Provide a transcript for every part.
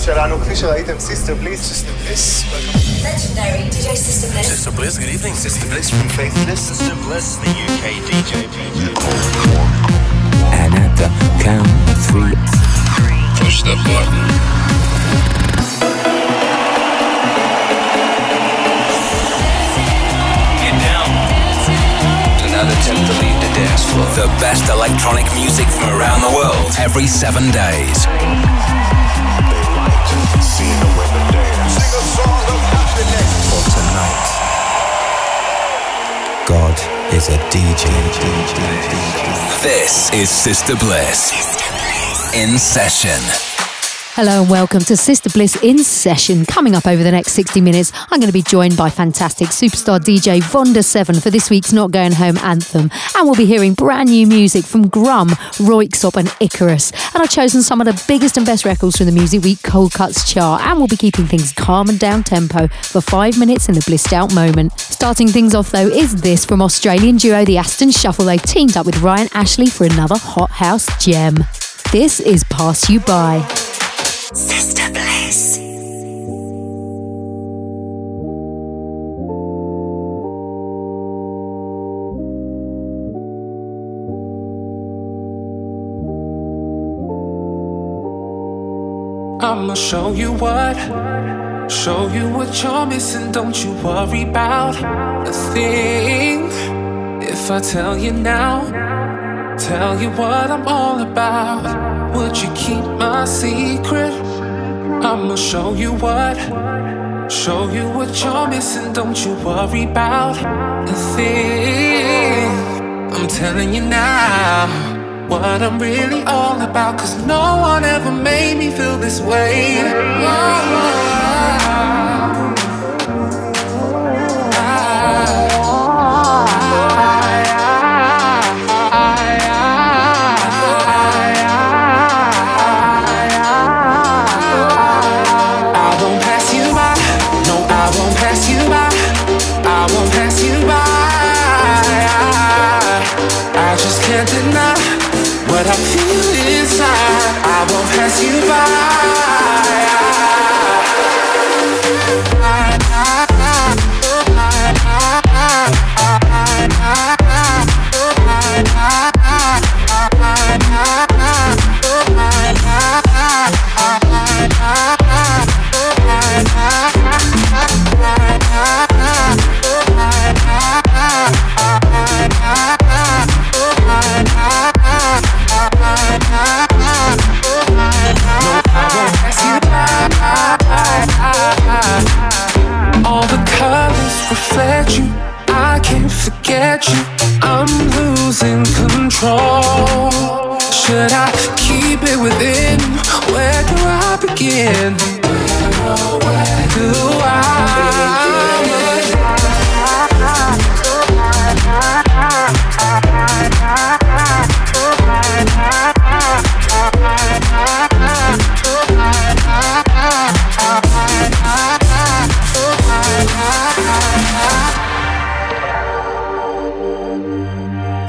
שלנו, כפי שראיתם, סיסטר בליס. סיסטר בליס, Legendary DJ Sister Bliss. Good evening. Sister Bliss from Faithless. Sister Bliss, the UK DJ. And at the count of three, push the button. The best electronic music from around the world every seven days. This is Sister Bliss in session. Hello and welcome to Sister Bliss in session. Coming up over the next 60 minutes, I'm going to be joined by fantastic superstar DJ Vonda 7 for this week's Not Going Home anthem. And we'll be hearing brand new music from Grum, Röyksopp, and Icarus. And I've chosen some of the biggest and best records from the Music Week Cool Cuts chart. And we'll be keeping things calm and down tempo for five minutes in the blissed out moment. Starting things off though is this from Australian duo The Aston Shuffle. They've teamed up with Ryan Ashley for another Hot House gem. This is Pass You By. Sister Bliss. I'ma show you what, show you what you're missing. Don't you worry about a thing. If I tell you now, tell you what I'm all about, would you keep my secret? I'ma show you what, show you what you're missing. Don't you worry about a thing. I'm telling you now what I'm really all about. Cause no one ever made me feel this way. I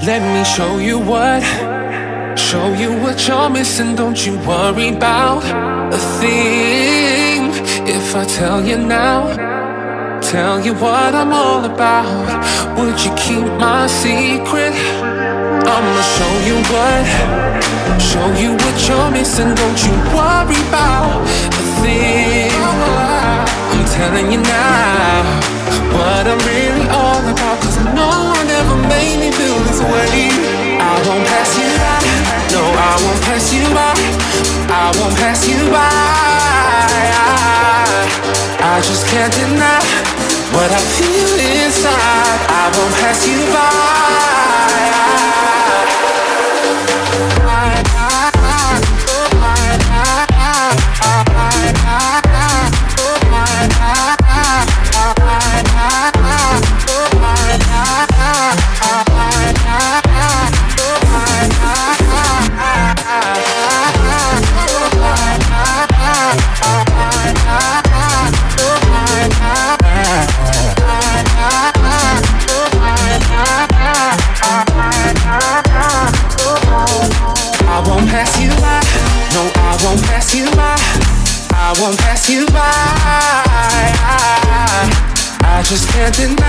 Let me show you what, show you what you're missing. Don't you worry about a thing. If I tell you now, tell you what I'm all about, would you keep my secret? I'ma show you what, show you what you're missing. Don't you worry about a thing. I'm telling you now what I'm really all about. Cause one ever made me feel this way. I won't pass you by. No, I won't pass you by. I won't pass you by. I just can't deny what I feel inside. I won't pass you by. Can't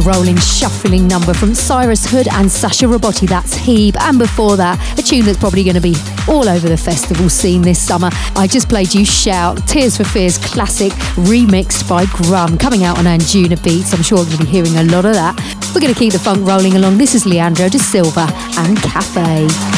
Rolling, shuffling number from Cyrus Hood and Sasha Robotti. That's Heeb. And before that, a tune that's probably going to be all over the festival scene this summer. I just played you Shout, Tears for Fears classic, remixed by Grum, coming out on Anjunabeats. I'm sure I'm going to be hearing a lot of that. We're going to keep the funk rolling along. This is Leandro da Silva and Cafe.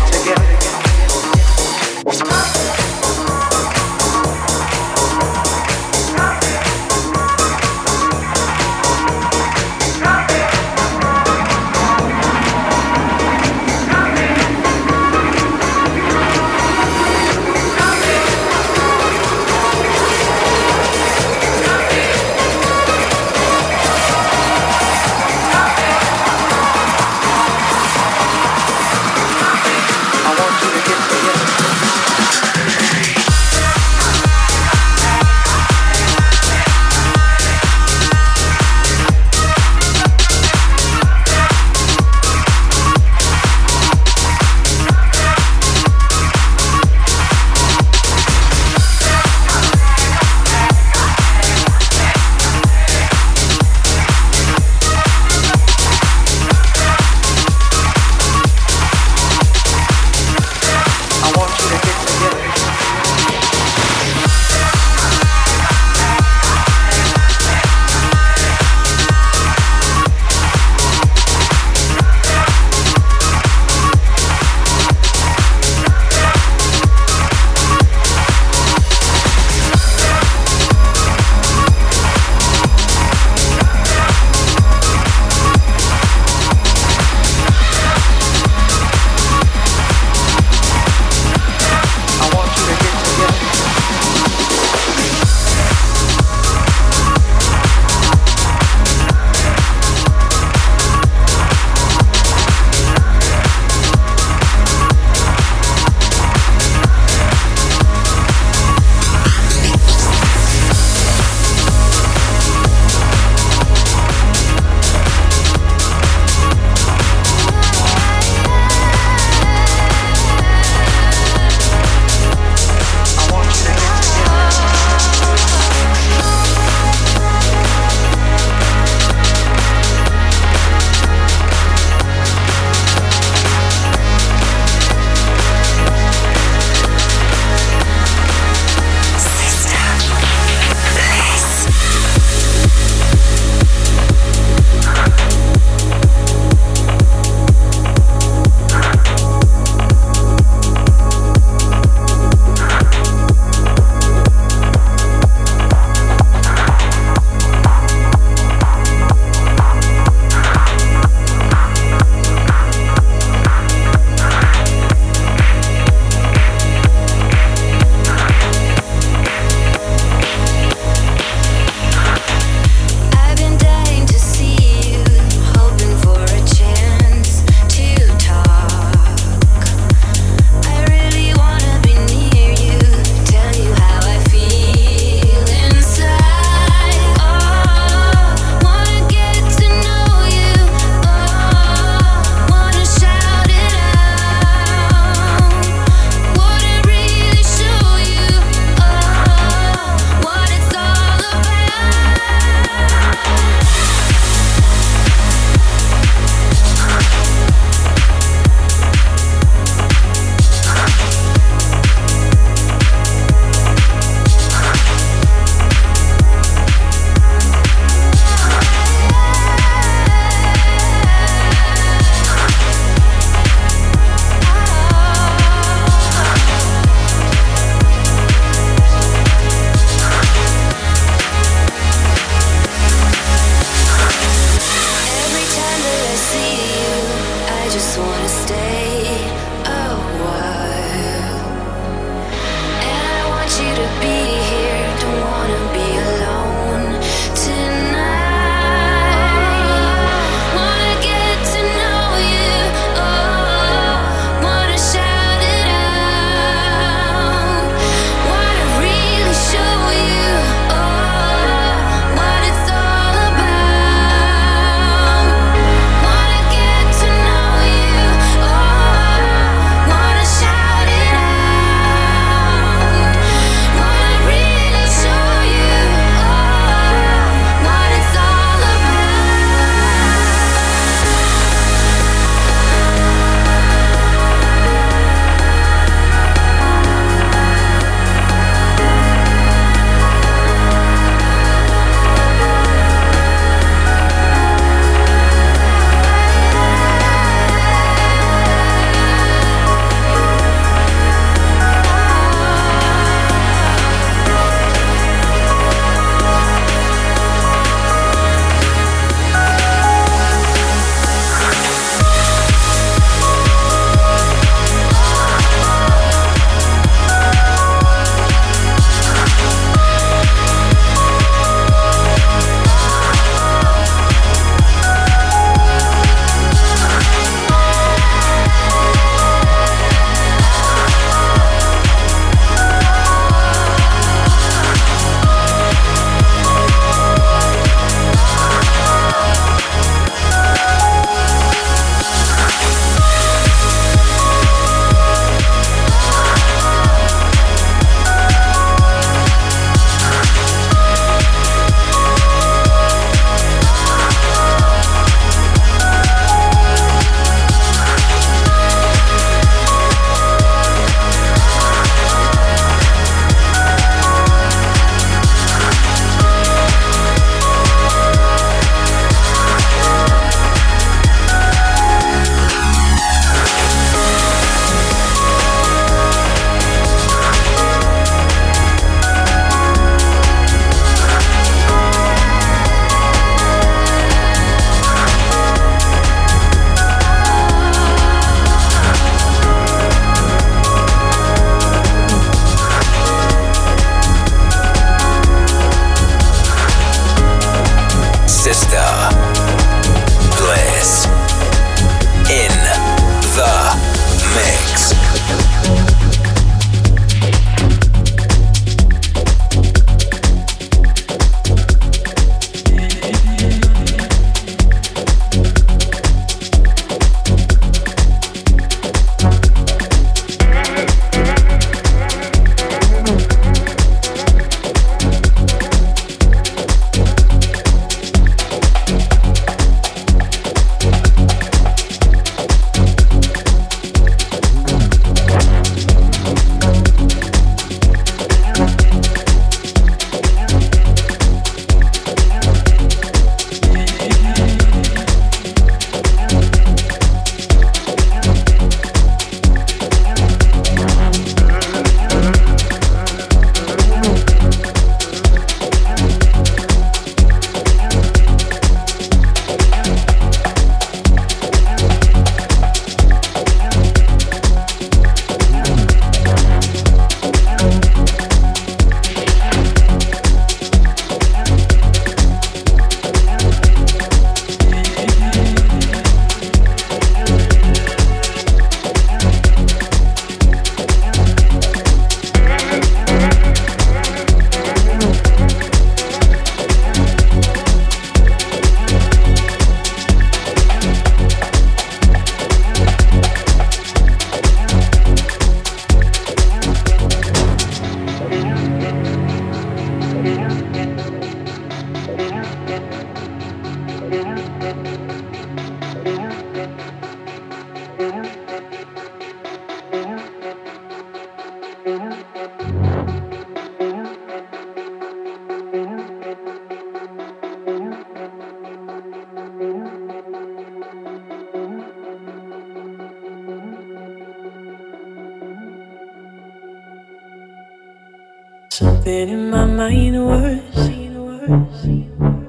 In my mind was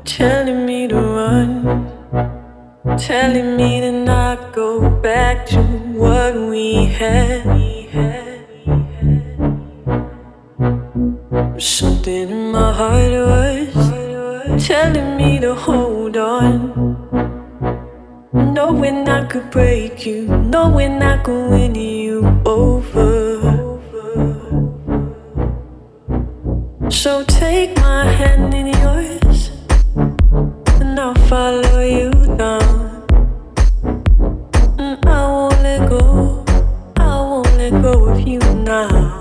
telling me to run, telling me to not go back to what we had. Something in my heart was telling me to hold on, knowing I could break you, knowing I could win you over. So take my hand in yours, and I'll follow you down. And I won't let go, I won't let go of you now.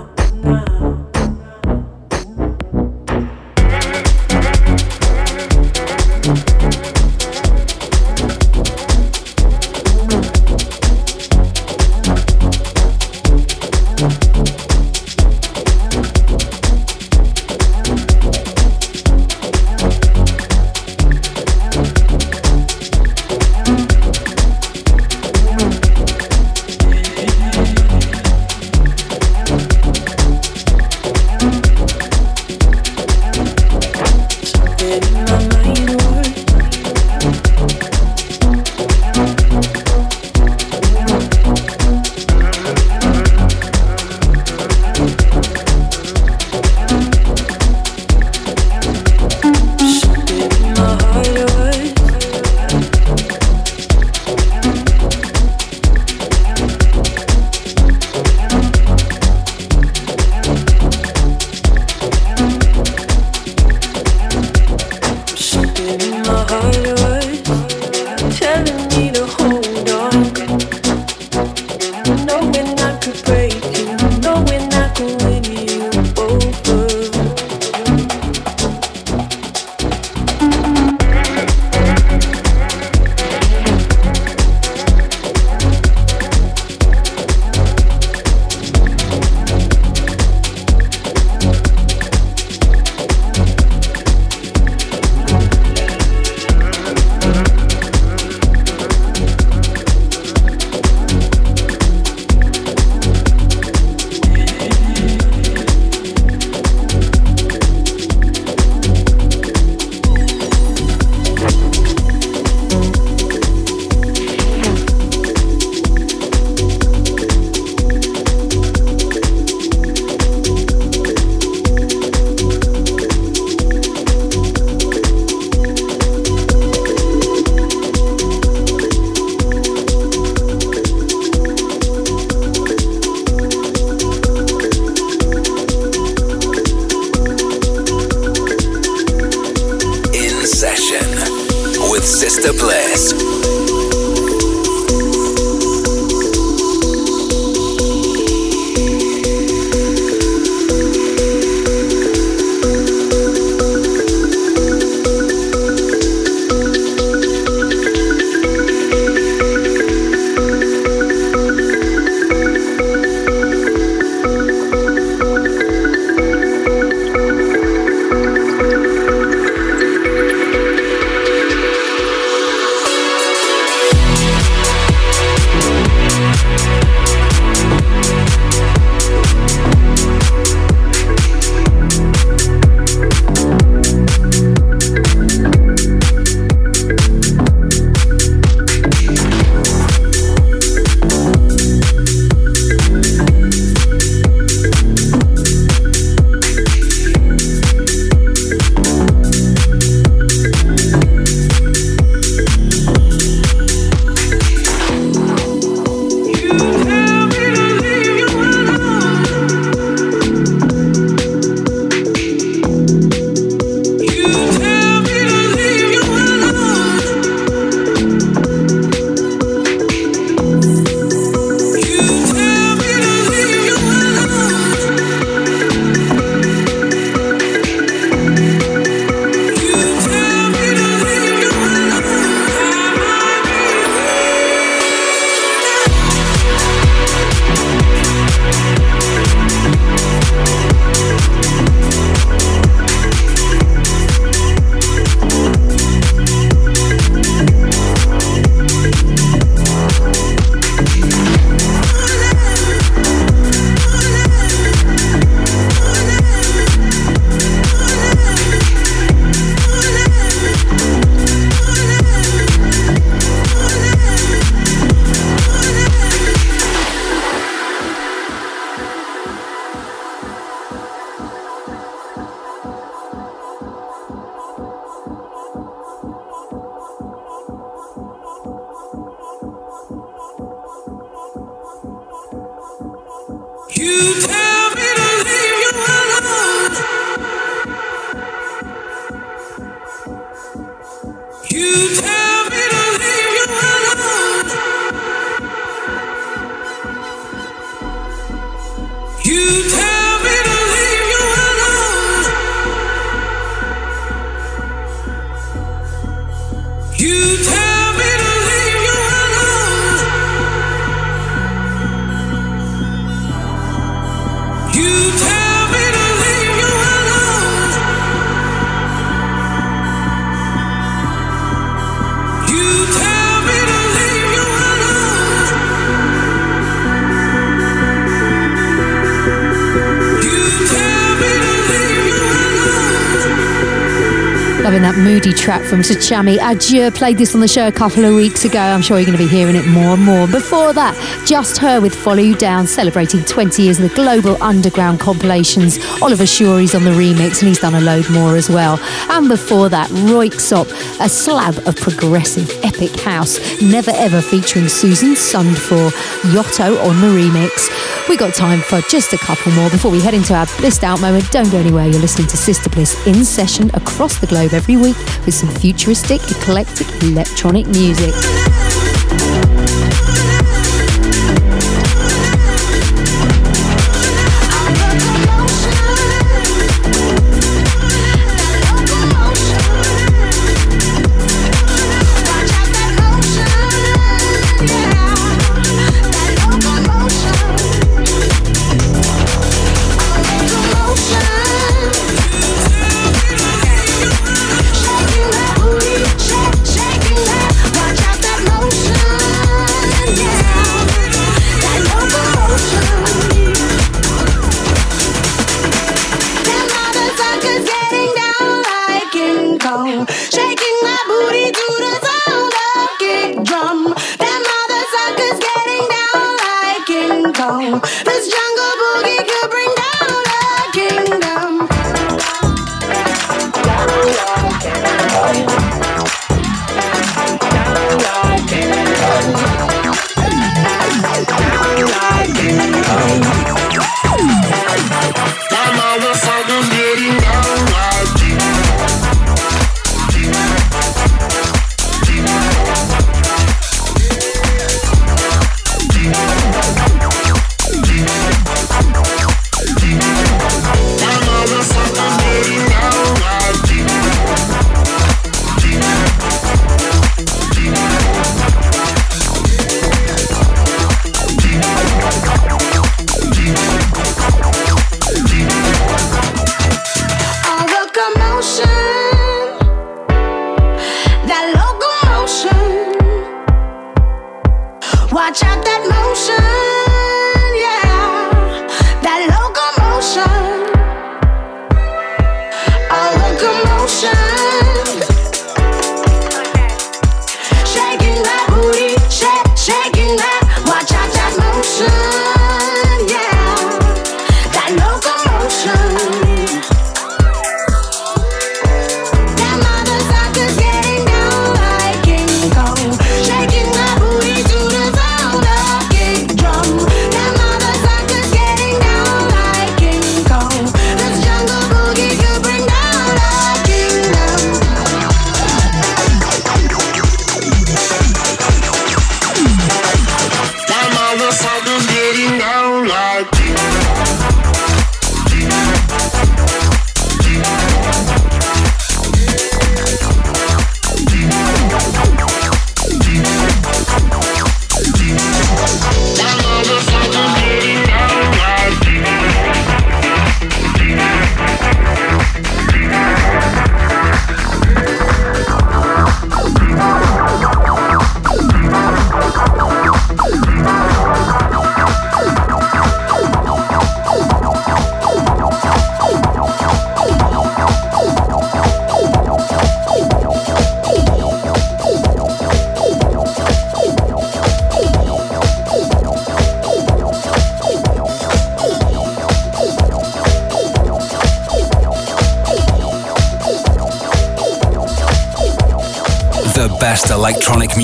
Track from Sachami. Adieu played this on the show a couple of weeks ago. I'm sure you're going to be hearing it more and more. Before that, just her with Follow You Down, celebrating 20 years of the global underground compilations. Oliver Schories' on the remix, and he's done a load more as well. And before that, Röyksopp, a slab of progressive epic house, never ever featuring Susanne Sundfør, Yotto on the remix. We got time for just a couple more before we head into our blissed out moment. Don't go anywhere. You're listening to Sister Bliss in session across the globe every week with some futuristic, eclectic electronic music.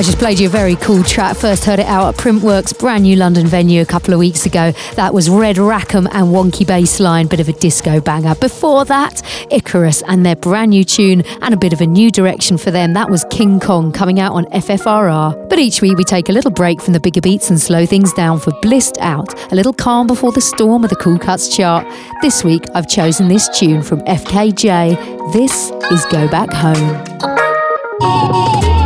I just played you a very cool track. First heard it out at Printworks, brand new London venue a couple of weeks ago. That was Red Rackham and Wonky Bassline, bit of a disco banger. Before that, Icarus and their brand new tune and a bit of a new direction for them. That was King Kong coming out on FFRR. But each week we take a little break from the bigger beats and slow things down for Blissed Out, a little calm before the storm of the Cool Cuts chart. This week I've chosen this tune from FKJ. This is Go Back Home.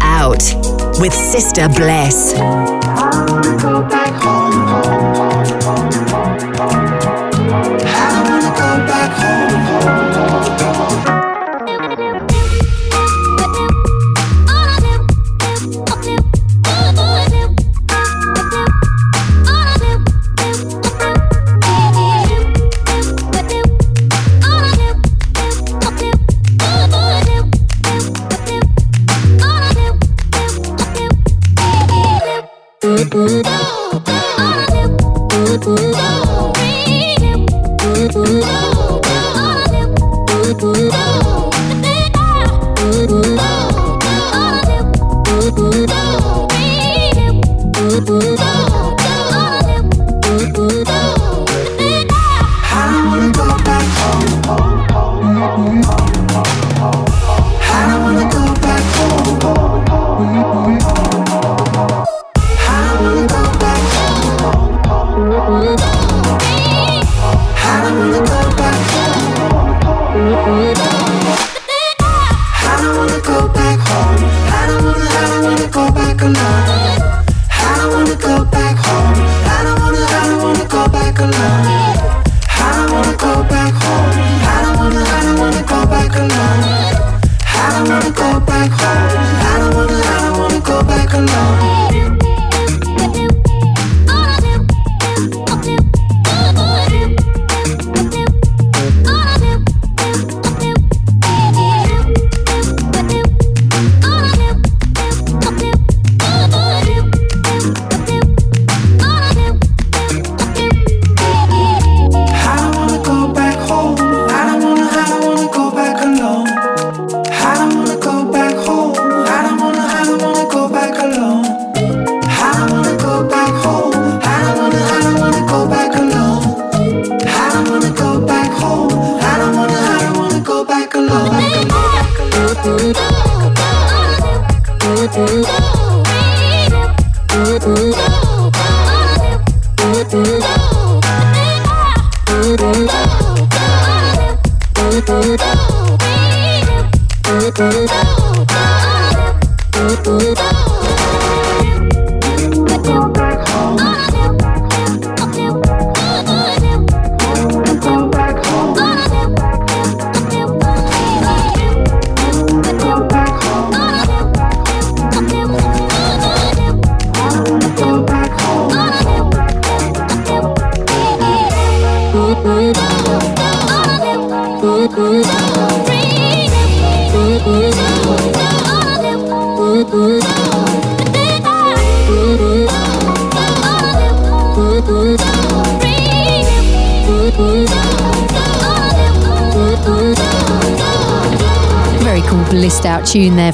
Out with Sister Bliss.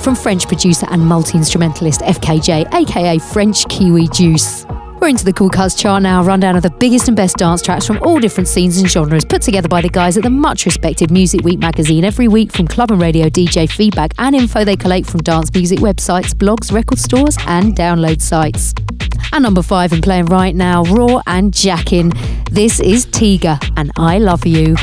From French producer and multi instrumentalist FKJ, aka French Kiwi Juice. We're into the Cool Cuts chart now, rundown of the biggest and best dance tracks from all different scenes and genres, put together by the guys at the much respected Music Week magazine every week from club and radio DJ feedback and info they collate from dance music websites, blogs, record stores, and download sites. And number five, and playing right now, Raw and Jackin. This is Tiga, and I love you.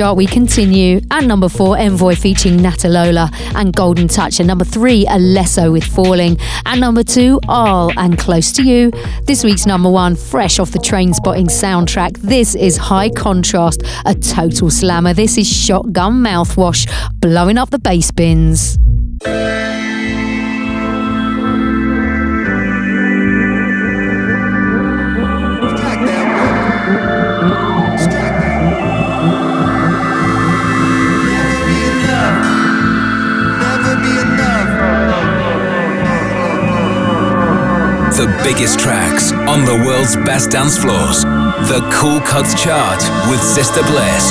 Chart, we continue. At number four, Envoy featuring Natalola and Golden Touch. At number three, Alesso with Falling. At number two, All and Close to You. This week's number one, fresh off the Trainspotting soundtrack. This is High Contrast, a total slammer. This is Shotgun Mouthwash, blowing up the bass bins. The biggest tracks on the world's best dance floors. The Cool Cuts Chart with Sister Bliss.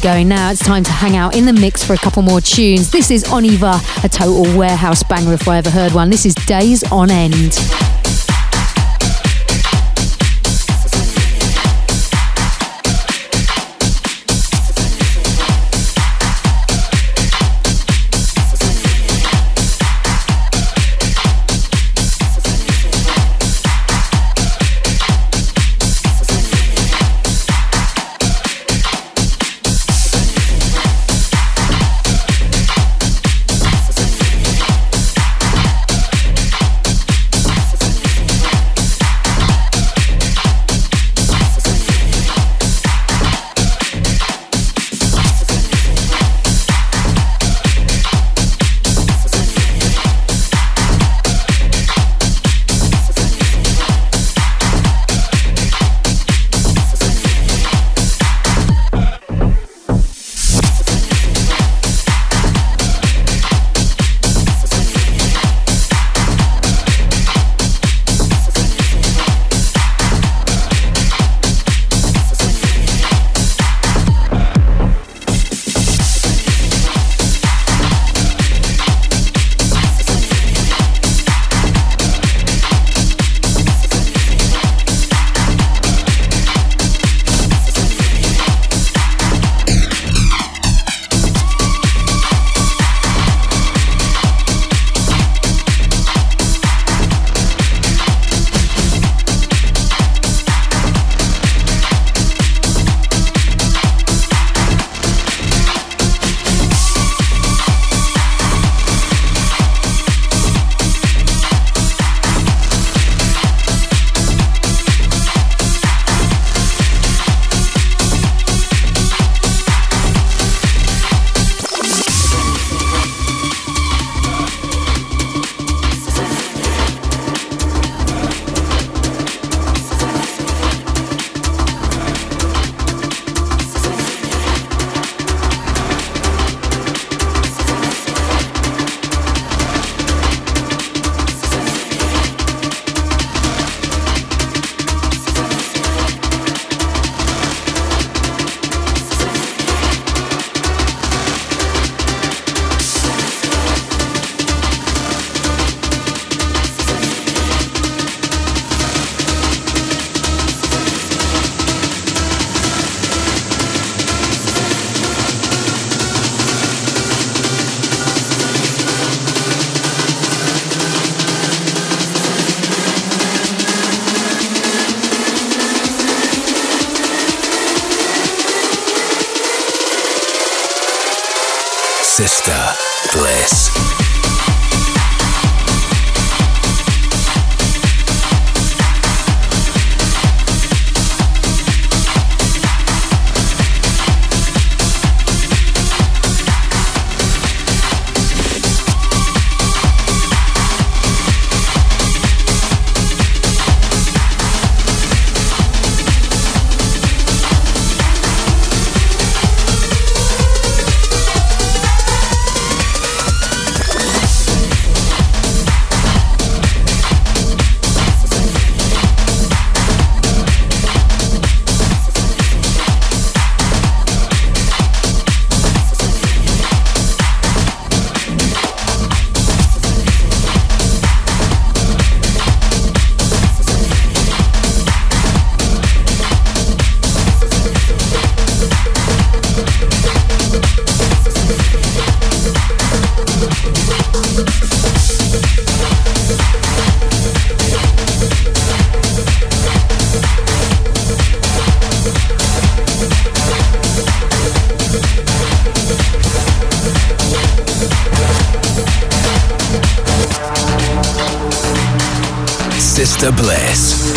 Going. Now it's time to hang out in the mix for a couple more tunes. This is Oniva, a total warehouse banger if I ever heard one. This is Days on End.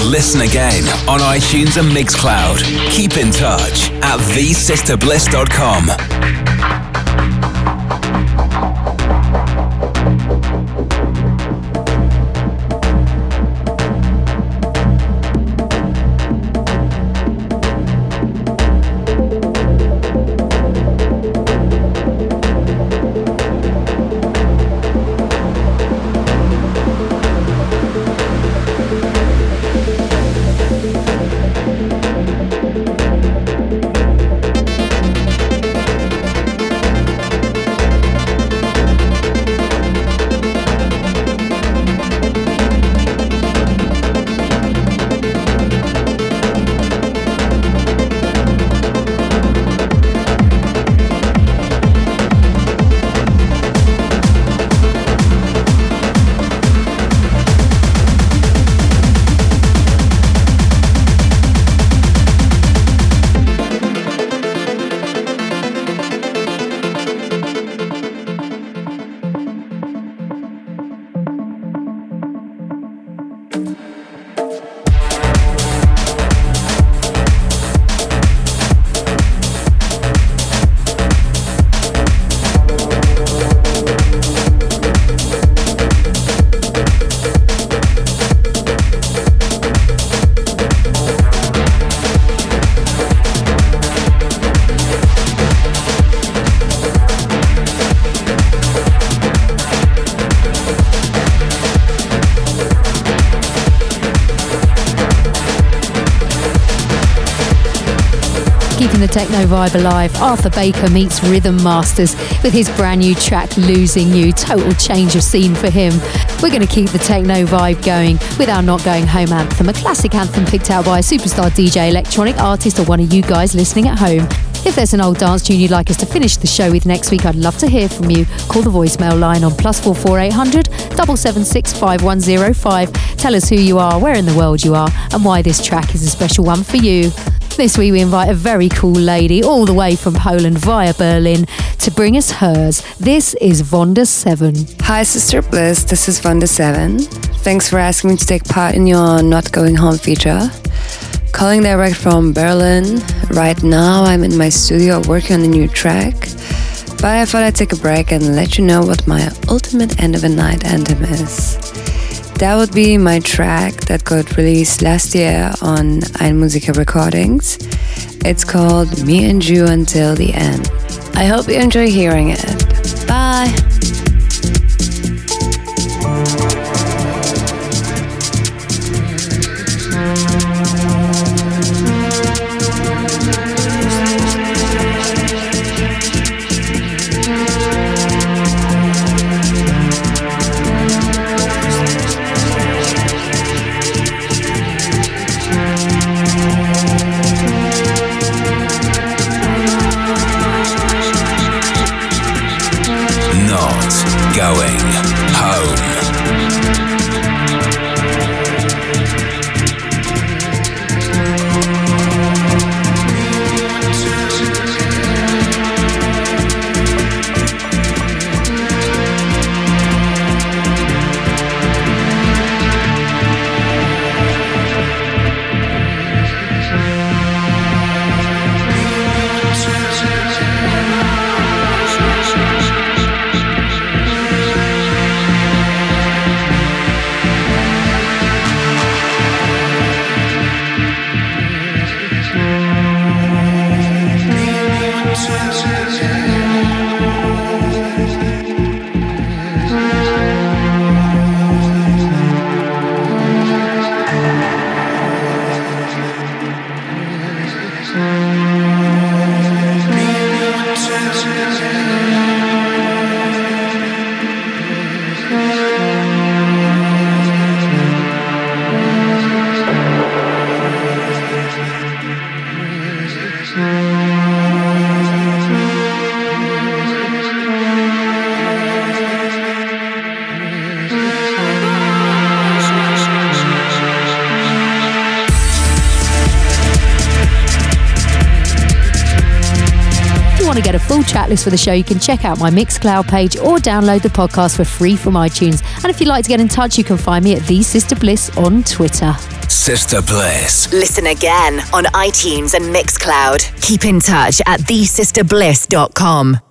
Listen again on iTunes and Mixcloud. Keep in touch at thesisterbliss.com. techno vibe alive, Arthur Baker meets Rhythm Masters with his brand new track Losing You. Total change of scene for him. We're going to keep the techno vibe going with our Not Going Home anthem, a classic anthem picked out by a superstar DJ, electronic artist, or one of you guys listening at home. If there's an old dance tune you'd like us to finish the show with next week, I'd love to hear from you. Call the voicemail line on plus four four eight hundred double seven six five one zero five. Tell us who you are, where in the world you are, and why this track is a special one for you. This week we invite a very cool lady all the way from Poland via Berlin to bring us hers. This is Vonda 7. Hi Sister Bliss, this is Vonda 7. Thanks for asking me to take part in your Not Going Home feature. Calling direct from Berlin. Right now, I'm in my studio working on a new track. But I thought I'd take a break and let you know what my ultimate end of a night anthem is. That would be my track that got released last year on Einmusika Recordings. It's called Me and You Until the End. I hope you enjoy hearing it. Bye! List for the show, you can check out my Mixcloud page or download the podcast for free from iTunes. And if you'd like to get in touch, you can find me at The Sister Bliss on Twitter. Sister Bliss. Listen again on iTunes and Mixcloud. Keep in touch at thesisterbliss.com.